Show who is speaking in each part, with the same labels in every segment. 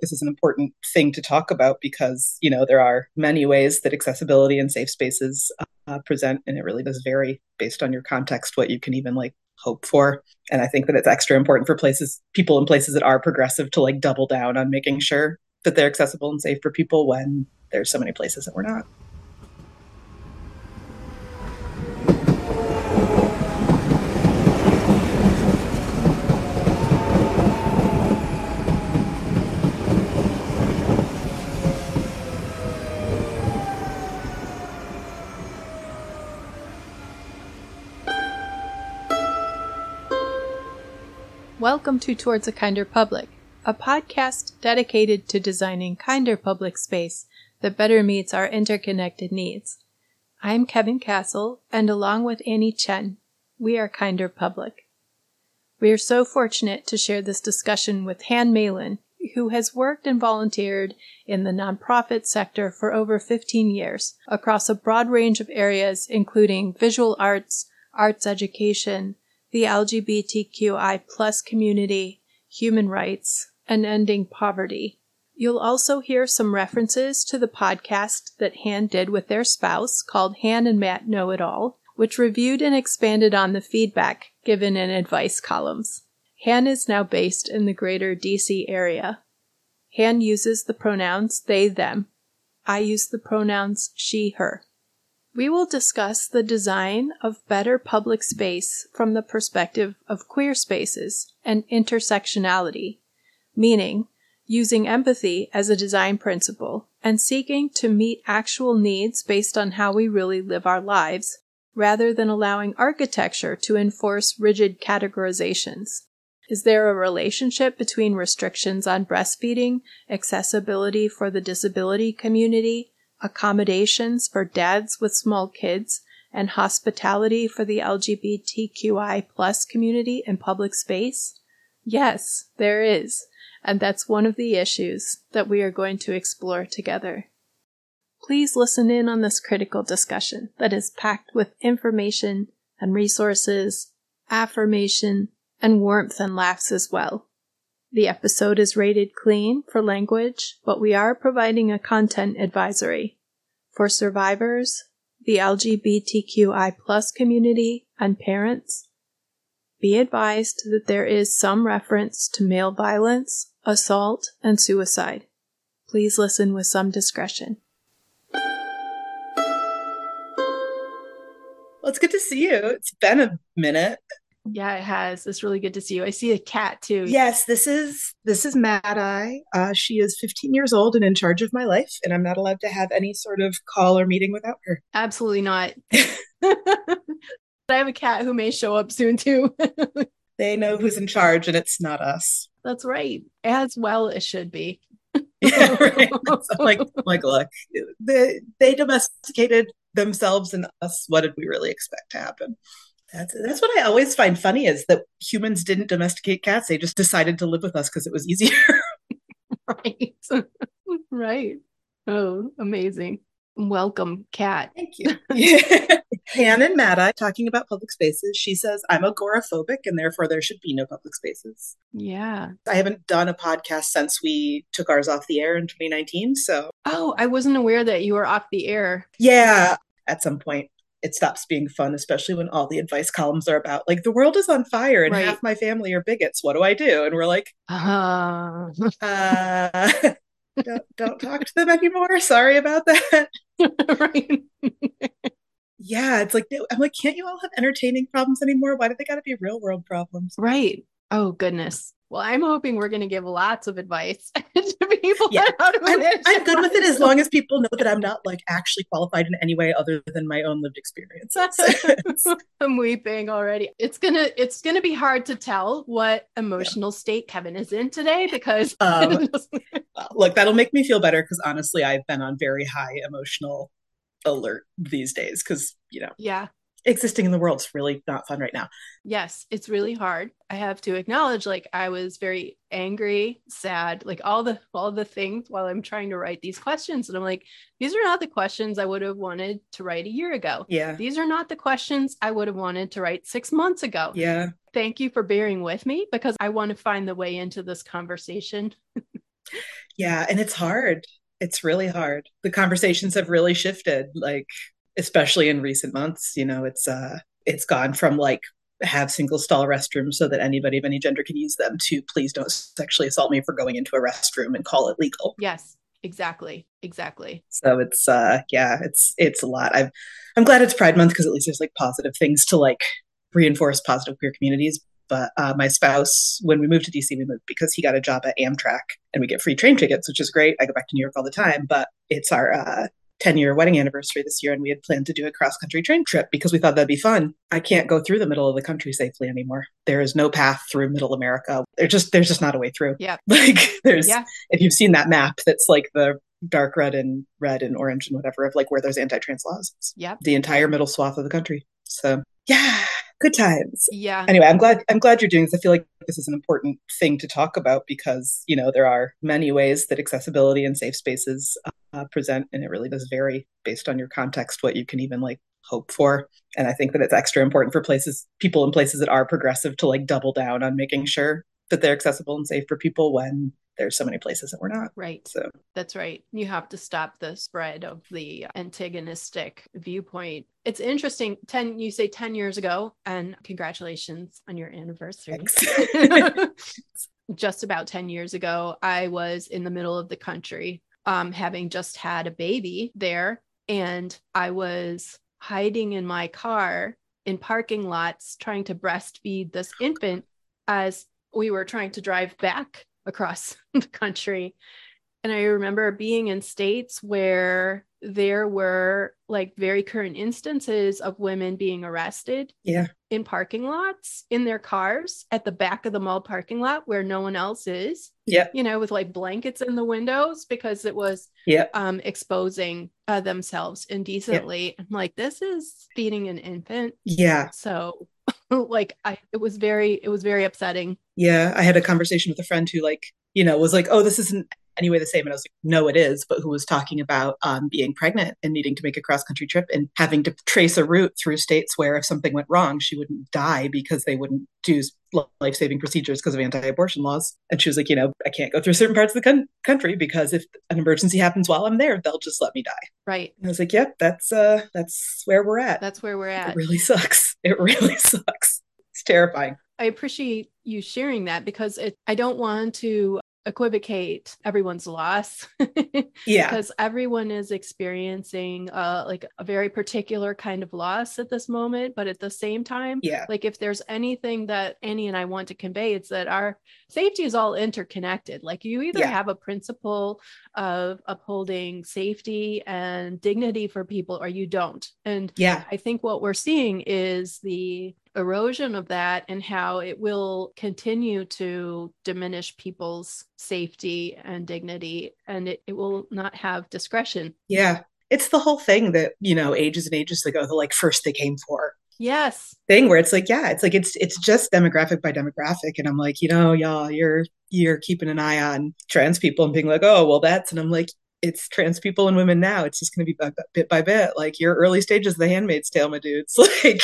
Speaker 1: this is an important thing to talk about because, you know, there are many ways that accessibility and safe spaces uh, present, and it really does vary based on your context what you can even like hope for. And I think that it's extra important for places, people in places that are progressive to like double down on making sure that they're accessible and safe for people when there's so many places that we're not.
Speaker 2: Welcome to Towards a Kinder Public, a podcast dedicated to designing kinder public space that better meets our interconnected needs. I'm Kevin Castle, and along with Annie Chen, we are Kinder Public. We are so fortunate to share this discussion with Han Malyn, who has worked and volunteered in the nonprofit sector for over 15 years across a broad range of areas, including visual arts, arts education, the LGBTQI plus community, human rights, and ending poverty. You'll also hear some references to the podcast that Han did with their spouse called Han and Matt Know It All, which reviewed and expanded on the feedback given in advice columns. Han is now based in the greater DC area. Han uses the pronouns they, them. I use the pronouns she, her. We will discuss the design of better public space from the perspective of queer spaces and intersectionality, meaning using empathy as a design principle and seeking to meet actual needs based on how we really live our lives, rather than allowing architecture to enforce rigid categorizations. Is there a relationship between restrictions on breastfeeding, accessibility for the disability community, accommodations for dads with small kids, and hospitality for the LGBTQI plus community in public space? Yes, there is, and that's one of the issues that we are going to explore together. Please listen in on this critical discussion that is packed with information and resources, affirmation, and warmth and laughs as well. The episode is rated clean for language, but we are providing a content advisory. For survivors, the LGBTQI plus community, and parents, be advised that there is some reference to male violence, assault, and suicide. Please listen with some discretion.
Speaker 1: Well, it's good to see you. It's been a minute.
Speaker 2: Yeah, it has. It's really good to see you. I see a cat too.
Speaker 1: Yes, this is this is Mad Eye. Uh, she is 15 years old and in charge of my life, and I'm not allowed to have any sort of call or meeting without her.
Speaker 2: Absolutely not. I have a cat who may show up soon too.
Speaker 1: they know who's in charge, and it's not us.
Speaker 2: That's right. As well, it should be.
Speaker 1: yeah, right. So like, like, look, they, they domesticated themselves and us. What did we really expect to happen? That's that's what I always find funny is that humans didn't domesticate cats; they just decided to live with us because it was easier.
Speaker 2: right, right. Oh, amazing! Welcome, cat.
Speaker 1: Thank you. Yeah. Han and Mada talking about public spaces. She says I'm agoraphobic and therefore there should be no public spaces.
Speaker 2: Yeah.
Speaker 1: I haven't done a podcast since we took ours off the air in 2019. So
Speaker 2: Oh, I wasn't aware that you were off the air.
Speaker 1: Yeah. At some point it stops being fun, especially when all the advice columns are about like the world is on fire and right. half my family are bigots. What do I do? And we're like, uh, uh don't don't talk to them anymore. Sorry about that. right. yeah, it's like I'm like, can't you all have entertaining problems anymore? Why do they got to be real world problems?
Speaker 2: Right. Oh goodness. Well, I'm hoping we're going to give lots of advice to people.
Speaker 1: Yeah, I'm, I'm, good with it as long as people know that I'm not like actually qualified in any way other than my own lived experiences.
Speaker 2: I'm weeping already. It's gonna it's gonna be hard to tell what emotional yeah. state Kevin is in today because um,
Speaker 1: look, that'll make me feel better because honestly, I've been on very high emotional alert these days because you know
Speaker 2: yeah
Speaker 1: existing in the world is really not fun right now.
Speaker 2: Yes, it's really hard. I have to acknowledge like I was very angry, sad, like all the all the things while I'm trying to write these questions and I'm like these are not the questions I would have wanted to write a year ago.
Speaker 1: Yeah.
Speaker 2: These are not the questions I would have wanted to write 6 months ago.
Speaker 1: Yeah.
Speaker 2: Thank you for bearing with me because I want to find the way into this conversation.
Speaker 1: Yeah, and it's hard. It's really hard. The conversations have really shifted, like especially in recent months. You know, it's uh it's gone from like have single stall restrooms so that anybody of any gender can use them to please don't sexually assault me for going into a restroom and call it legal.
Speaker 2: Yes, exactly. Exactly.
Speaker 1: So it's uh yeah, it's it's a lot. I'm I'm glad it's Pride month because at least there's like positive things to like reinforce positive queer communities. But uh, my spouse, when we moved to DC, we moved because he got a job at Amtrak and we get free train tickets, which is great. I go back to New York all the time, but it's our uh, 10 year wedding anniversary this year and we had planned to do a cross country train trip because we thought that'd be fun. I can't go through the middle of the country safely anymore. There is no path through middle America. There's just there's just not a way through.
Speaker 2: Yeah.
Speaker 1: Like there's yeah. if you've seen that map that's like the dark red and red and orange and whatever of like where there's anti-trans laws.
Speaker 2: Yeah.
Speaker 1: The entire middle swath of the country. So yeah, good times.
Speaker 2: Yeah.
Speaker 1: Anyway, I'm glad I'm glad you're doing this. I feel like this is an important thing to talk about because you know there are many ways that accessibility and safe spaces uh, present, and it really does vary based on your context what you can even like hope for. And I think that it's extra important for places, people in places that are progressive, to like double down on making sure that they're accessible and safe for people when there's so many places that we're not.
Speaker 2: Right.
Speaker 1: So
Speaker 2: that's right. You have to stop the spread of the antagonistic viewpoint. It's interesting. 10, you say 10 years ago, and congratulations on your anniversary. just about 10 years ago, I was in the middle of the country, um, having just had a baby there. And I was hiding in my car in parking lots trying to breastfeed this infant as we were trying to drive back across the country. And I remember being in states where there were like very current instances of women being arrested
Speaker 1: yeah.
Speaker 2: in parking lots in their cars at the back of the mall parking lot where no one else is.
Speaker 1: Yeah.
Speaker 2: You know, with like blankets in the windows because it was
Speaker 1: yeah.
Speaker 2: um, exposing uh, themselves indecently. Yeah. I'm like, this is feeding an infant.
Speaker 1: Yeah.
Speaker 2: So like I it was very it was very upsetting.
Speaker 1: Yeah, I had a conversation with a friend who like, you know, was like, "Oh, this isn't anyway the same." And I was like, "No, it is," but who was talking about um, being pregnant and needing to make a cross country trip and having to trace a route through states where if something went wrong, she wouldn't die because they wouldn't do life saving procedures because of anti abortion laws. And she was like, "You know, I can't go through certain parts of the con- country because if an emergency happens while I'm there, they'll just let me die."
Speaker 2: Right.
Speaker 1: And I was like, "Yep, that's uh, that's where we're at.
Speaker 2: That's where we're at.
Speaker 1: It really sucks. It really sucks." It's terrifying.
Speaker 2: I appreciate you sharing that because it, I don't want to equivocate everyone's loss.
Speaker 1: yeah.
Speaker 2: Because everyone is experiencing uh like a very particular kind of loss at this moment. But at the same time,
Speaker 1: yeah,
Speaker 2: like if there's anything that Annie and I want to convey, it's that our safety is all interconnected. Like you either yeah. have a principle of upholding safety and dignity for people or you don't. And
Speaker 1: yeah,
Speaker 2: I think what we're seeing is the erosion of that and how it will continue to diminish people's safety and dignity and it, it will not have discretion.
Speaker 1: Yeah. It's the whole thing that you know ages and ages ago the like first they came for.
Speaker 2: Yes.
Speaker 1: Thing where it's like yeah it's like it's it's just demographic by demographic and i'm like you know y'all you're you're keeping an eye on trans people and being like oh well that's and i'm like it's trans people and women now. It's just going to be bit by bit. Like your early stages of the handmaid's tale my dudes. Like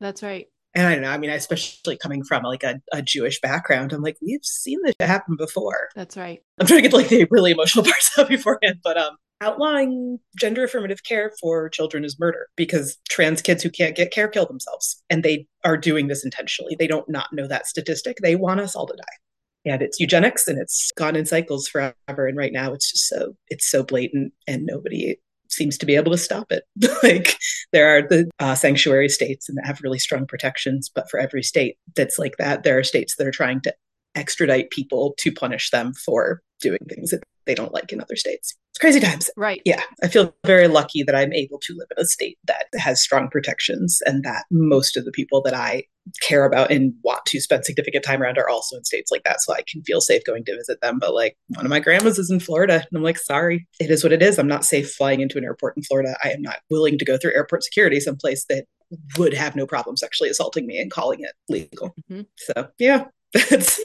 Speaker 2: that's right
Speaker 1: and I don't know, I mean, especially coming from like a, a Jewish background, I'm like, we've seen this happen before.
Speaker 2: That's right.
Speaker 1: I'm trying to get like the really emotional parts out beforehand, but um, outlawing gender affirmative care for children is murder because trans kids who can't get care kill themselves, and they are doing this intentionally. They don't not know that statistic. They want us all to die, and it's eugenics, and it's gone in cycles forever. And right now, it's just so it's so blatant, and nobody seems to be able to stop it. like there are the uh, sanctuary states and that have really strong protections, but for every state that's like that, there are states that are trying to extradite people to punish them for doing things that they don't like in other states. It's crazy times.
Speaker 2: Right.
Speaker 1: Yeah. I feel very lucky that I'm able to live in a state that has strong protections and that most of the people that I care about and want to spend significant time around are also in states like that. So I can feel safe going to visit them. But like one of my grandmas is in Florida. And I'm like, sorry, it is what it is. I'm not safe flying into an airport in Florida. I am not willing to go through airport security someplace that would have no problem sexually assaulting me and calling it legal. Mm-hmm. So yeah, that's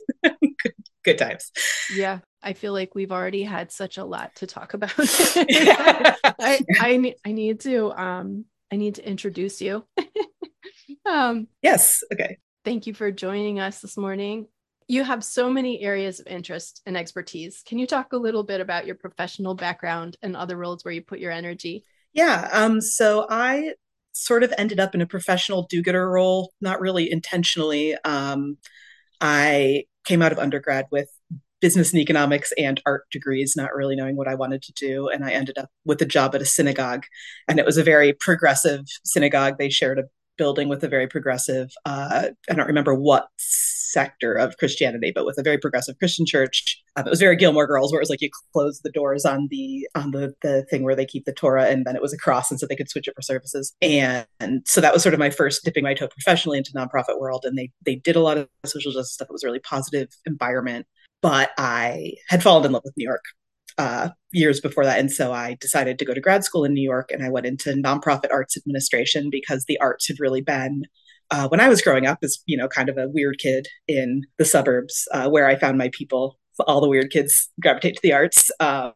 Speaker 1: good times.
Speaker 2: Yeah. I feel like we've already had such a lot to talk about. I, I, I need to um I need to introduce you.
Speaker 1: um yes, okay.
Speaker 2: Thank you for joining us this morning. You have so many areas of interest and expertise. Can you talk a little bit about your professional background and other roles where you put your energy?
Speaker 1: Yeah. Um, so I sort of ended up in a professional do-gooder role, not really intentionally. Um, I came out of undergrad with business and economics and art degrees, not really knowing what I wanted to do. And I ended up with a job at a synagogue. And it was a very progressive synagogue. They shared a building with a very progressive, uh, I don't remember what sector of Christianity, but with a very progressive Christian church. Um, it was very Gilmore Girls, where it was like you close the doors on the on the the thing where they keep the Torah, and then it was a cross, and so they could switch it for services. And, and so that was sort of my first dipping my toe professionally into nonprofit world. And they they did a lot of social justice stuff. It was a really positive environment. But I had fallen in love with New York uh, years before that. And so I decided to go to grad school in New York and I went into nonprofit arts administration because the arts had really been. Uh, when I was growing up, as you know, kind of a weird kid in the suburbs, uh, where I found my people. All the weird kids gravitate to the arts. Uh,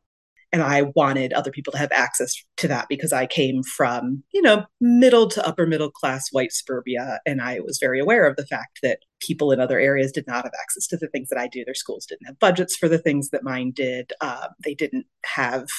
Speaker 1: and I wanted other people to have access to that because I came from, you know, middle to upper middle class white suburbia. And I was very aware of the fact that people in other areas did not have access to the things that I do. Their schools didn't have budgets for the things that mine did. Uh, they didn't have,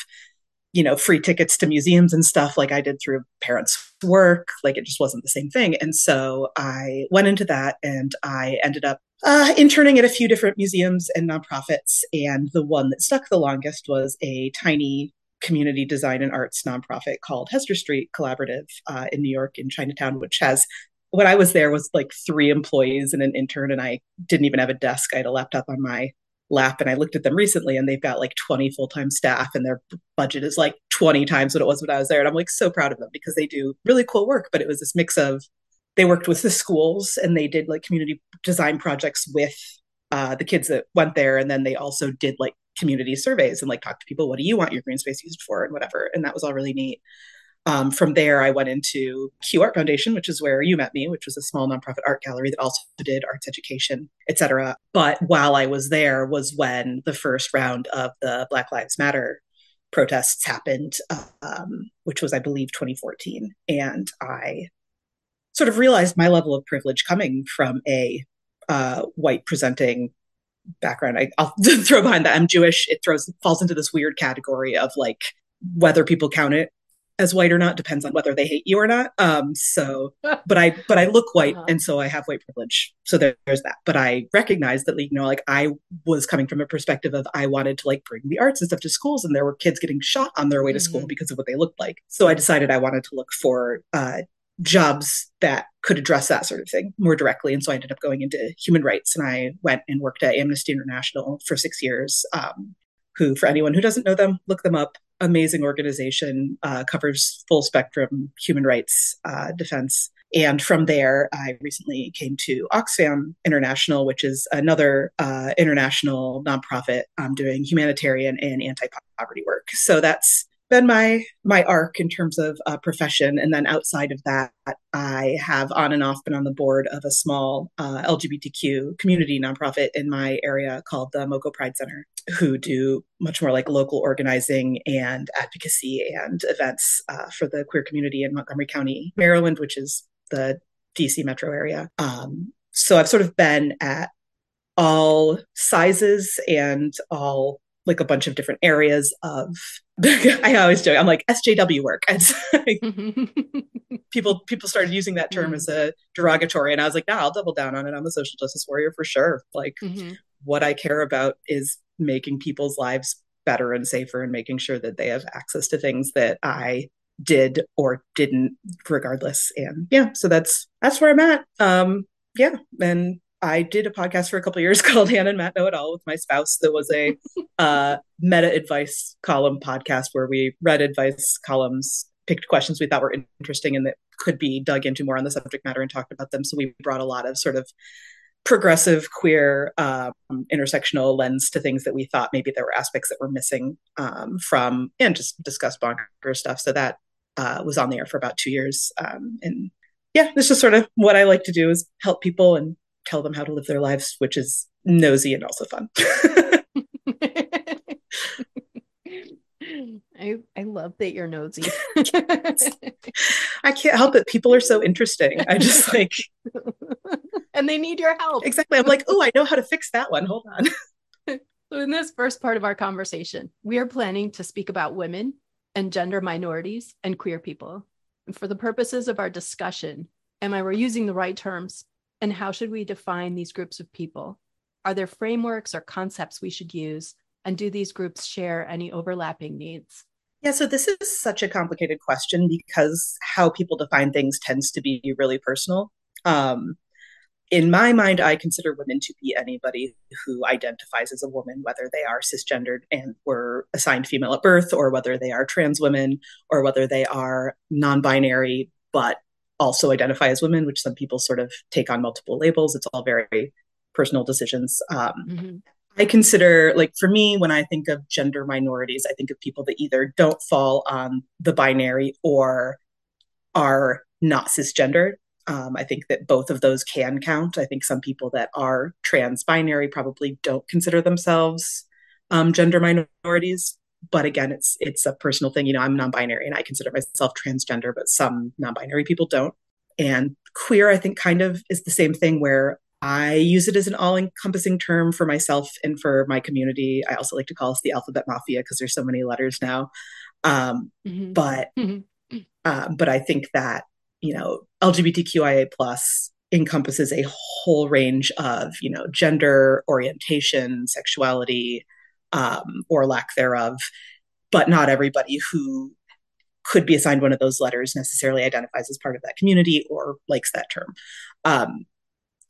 Speaker 1: you know, free tickets to museums and stuff like I did through parents' work. Like it just wasn't the same thing. And so I went into that and I ended up uh, interning at a few different museums and nonprofits. And the one that stuck the longest was a tiny community design and arts nonprofit called Hester Street Collaborative uh, in New York in Chinatown, which has when I was there was like three employees and an intern, and I didn't even have a desk. I had a laptop on my lap, and I looked at them recently, and they've got like 20 full time staff, and their budget is like 20 times what it was when I was there. And I'm like so proud of them because they do really cool work. But it was this mix of they worked with the schools and they did like community design projects with uh, the kids that went there. And then they also did like community surveys and like talked to people what do you want your green space used for? and whatever. And that was all really neat. Um, from there i went into q art foundation which is where you met me which was a small nonprofit art gallery that also did arts education etc but while i was there was when the first round of the black lives matter protests happened um, which was i believe 2014 and i sort of realized my level of privilege coming from a uh, white presenting background. I, will throw behind that I'm Jewish. It throws falls into this weird category of like whether people count it as white or not depends on whether they hate you or not. Um, so, but I but I look white, uh-huh. and so I have white privilege. So there, there's that. But I recognize that, you know, like I was coming from a perspective of I wanted to like bring the arts and stuff to schools, and there were kids getting shot on their way to mm-hmm. school because of what they looked like. So I decided I wanted to look for uh, jobs that could address that sort of thing more directly. And so I ended up going into human rights and I went and worked at Amnesty International for six years. Um, who, for anyone who doesn't know them, look them up. Amazing organization, uh, covers full spectrum human rights uh, defense. And from there, I recently came to Oxfam International, which is another uh, international nonprofit um, doing humanitarian and anti poverty work. So that's been my my arc in terms of uh, profession. And then outside of that i have on and off been on the board of a small uh, lgbtq community nonprofit in my area called the moco pride center who do much more like local organizing and advocacy and events uh, for the queer community in montgomery county maryland which is the dc metro area. Um, so i've sort of been at all sizes and all like a bunch of different areas of I always joke I'm like SJW work. and people people started using that term mm-hmm. as a derogatory and I was like, no, I'll double down on it. I'm a social justice warrior for sure. Like mm-hmm. what I care about is making people's lives better and safer and making sure that they have access to things that I did or didn't regardless. And yeah, so that's that's where I'm at. Um yeah, and I did a podcast for a couple years called Han and Matt Know It All with my spouse. That was a uh, meta advice column podcast where we read advice columns, picked questions we thought were interesting and that could be dug into more on the subject matter and talked about them. So we brought a lot of sort of progressive queer um, intersectional lens to things that we thought maybe there were aspects that were missing um, from and just discuss bonker stuff. So that uh, was on the air for about two years. Um, and yeah, this is sort of what I like to do is help people and tell them how to live their lives, which is nosy and also fun.
Speaker 2: I, I love that you're nosy.
Speaker 1: I can't help it. People are so interesting. I just like
Speaker 2: and they need your help.
Speaker 1: Exactly. I'm like, oh, I know how to fix that one. Hold on.
Speaker 2: so, in this first part of our conversation, we are planning to speak about women and gender minorities and queer people. And for the purposes of our discussion, am I we're using the right terms? And how should we define these groups of people? Are there frameworks or concepts we should use? And do these groups share any overlapping needs?
Speaker 1: Yeah, so this is such a complicated question because how people define things tends to be really personal. Um, in my mind, I consider women to be anybody who identifies as a woman, whether they are cisgendered and were assigned female at birth, or whether they are trans women, or whether they are non binary but also identify as women, which some people sort of take on multiple labels. It's all very personal decisions. Um, mm-hmm. I consider, like, for me, when I think of gender minorities, I think of people that either don't fall on the binary or are not cisgendered. Um, I think that both of those can count. I think some people that are trans binary probably don't consider themselves um, gender minorities. But again, it's it's a personal thing. You know, I'm non-binary and I consider myself transgender, but some non-binary people don't. And queer, I think, kind of is the same thing where I use it as an all encompassing term for myself and for my community. I also like to call us the alphabet mafia because there's so many letters now. Um, mm-hmm. But mm-hmm. Uh, but I think that you know LGBTQIA plus encompasses a whole range of you know gender orientation, sexuality, um, or lack thereof. But not everybody who could be assigned one of those letters necessarily identifies as part of that community or likes that term. Um,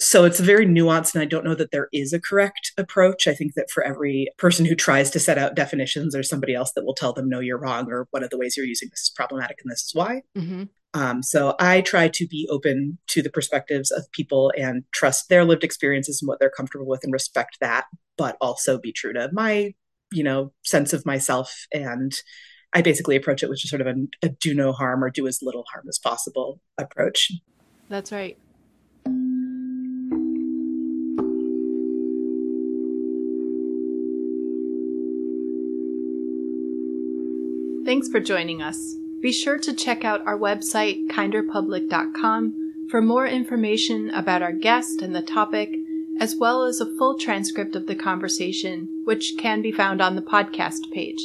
Speaker 1: so it's very nuanced and i don't know that there is a correct approach i think that for every person who tries to set out definitions there's somebody else that will tell them no you're wrong or one of the ways you're using this is problematic and this is why mm-hmm. Um, so i try to be open to the perspectives of people and trust their lived experiences and what they're comfortable with and respect that but also be true to my you know sense of myself. And i basically approach it with just sort of a, a do no harm or do as little harm as possible approach.
Speaker 2: That's right. Thanks for joining us. Be sure to check out our website, kinderpublic.com, for more information about our guest and the topic, as well as a full transcript of the conversation, which can be found on the podcast page.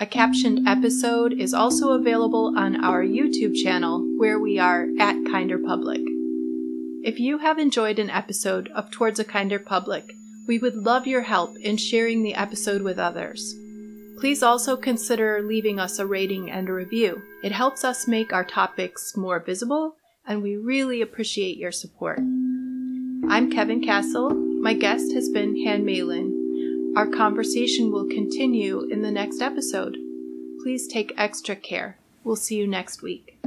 Speaker 2: A captioned episode is also available on our YouTube channel, where we are at Kinder Public. If you have enjoyed an episode of Towards a Kinder Public, we would love your help in sharing the episode with others. Please also consider leaving us a rating and a review. It helps us make our topics more visible, and we really appreciate your support. I'm Kevin Castle. My guest has been Han Malyn. Our conversation will continue in the next episode. Please take extra care. We'll see you next week.